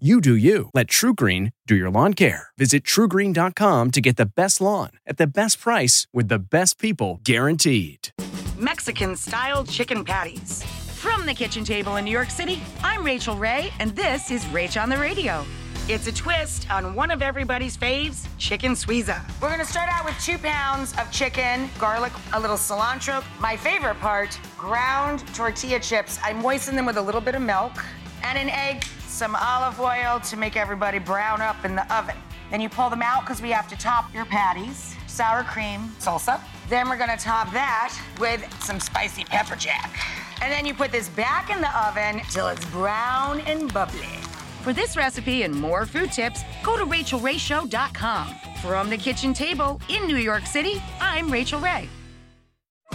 You do you. Let TruGreen do your lawn care. Visit trugreen.com to get the best lawn at the best price with the best people guaranteed. Mexican style chicken patties. From the kitchen table in New York City, I'm Rachael Ray, and this is Rach on the Radio. It's a twist on one of everybody's faves, chicken suiza. We're gonna start out with two pounds of chicken, garlic, a little cilantro. My favorite part, ground tortilla chips. I moisten them with a little bit of milk and an egg some olive oil to make everybody brown up in the oven. Then you pull them out because we have to top your patties, sour cream, salsa. Then we're gonna top that with some spicy pepper jack. And then you put this back in the oven till it's brown and bubbly. For this recipe and more food tips, go to rachaelrayshow.com. From the kitchen table in New York City, I'm Rachael Ray.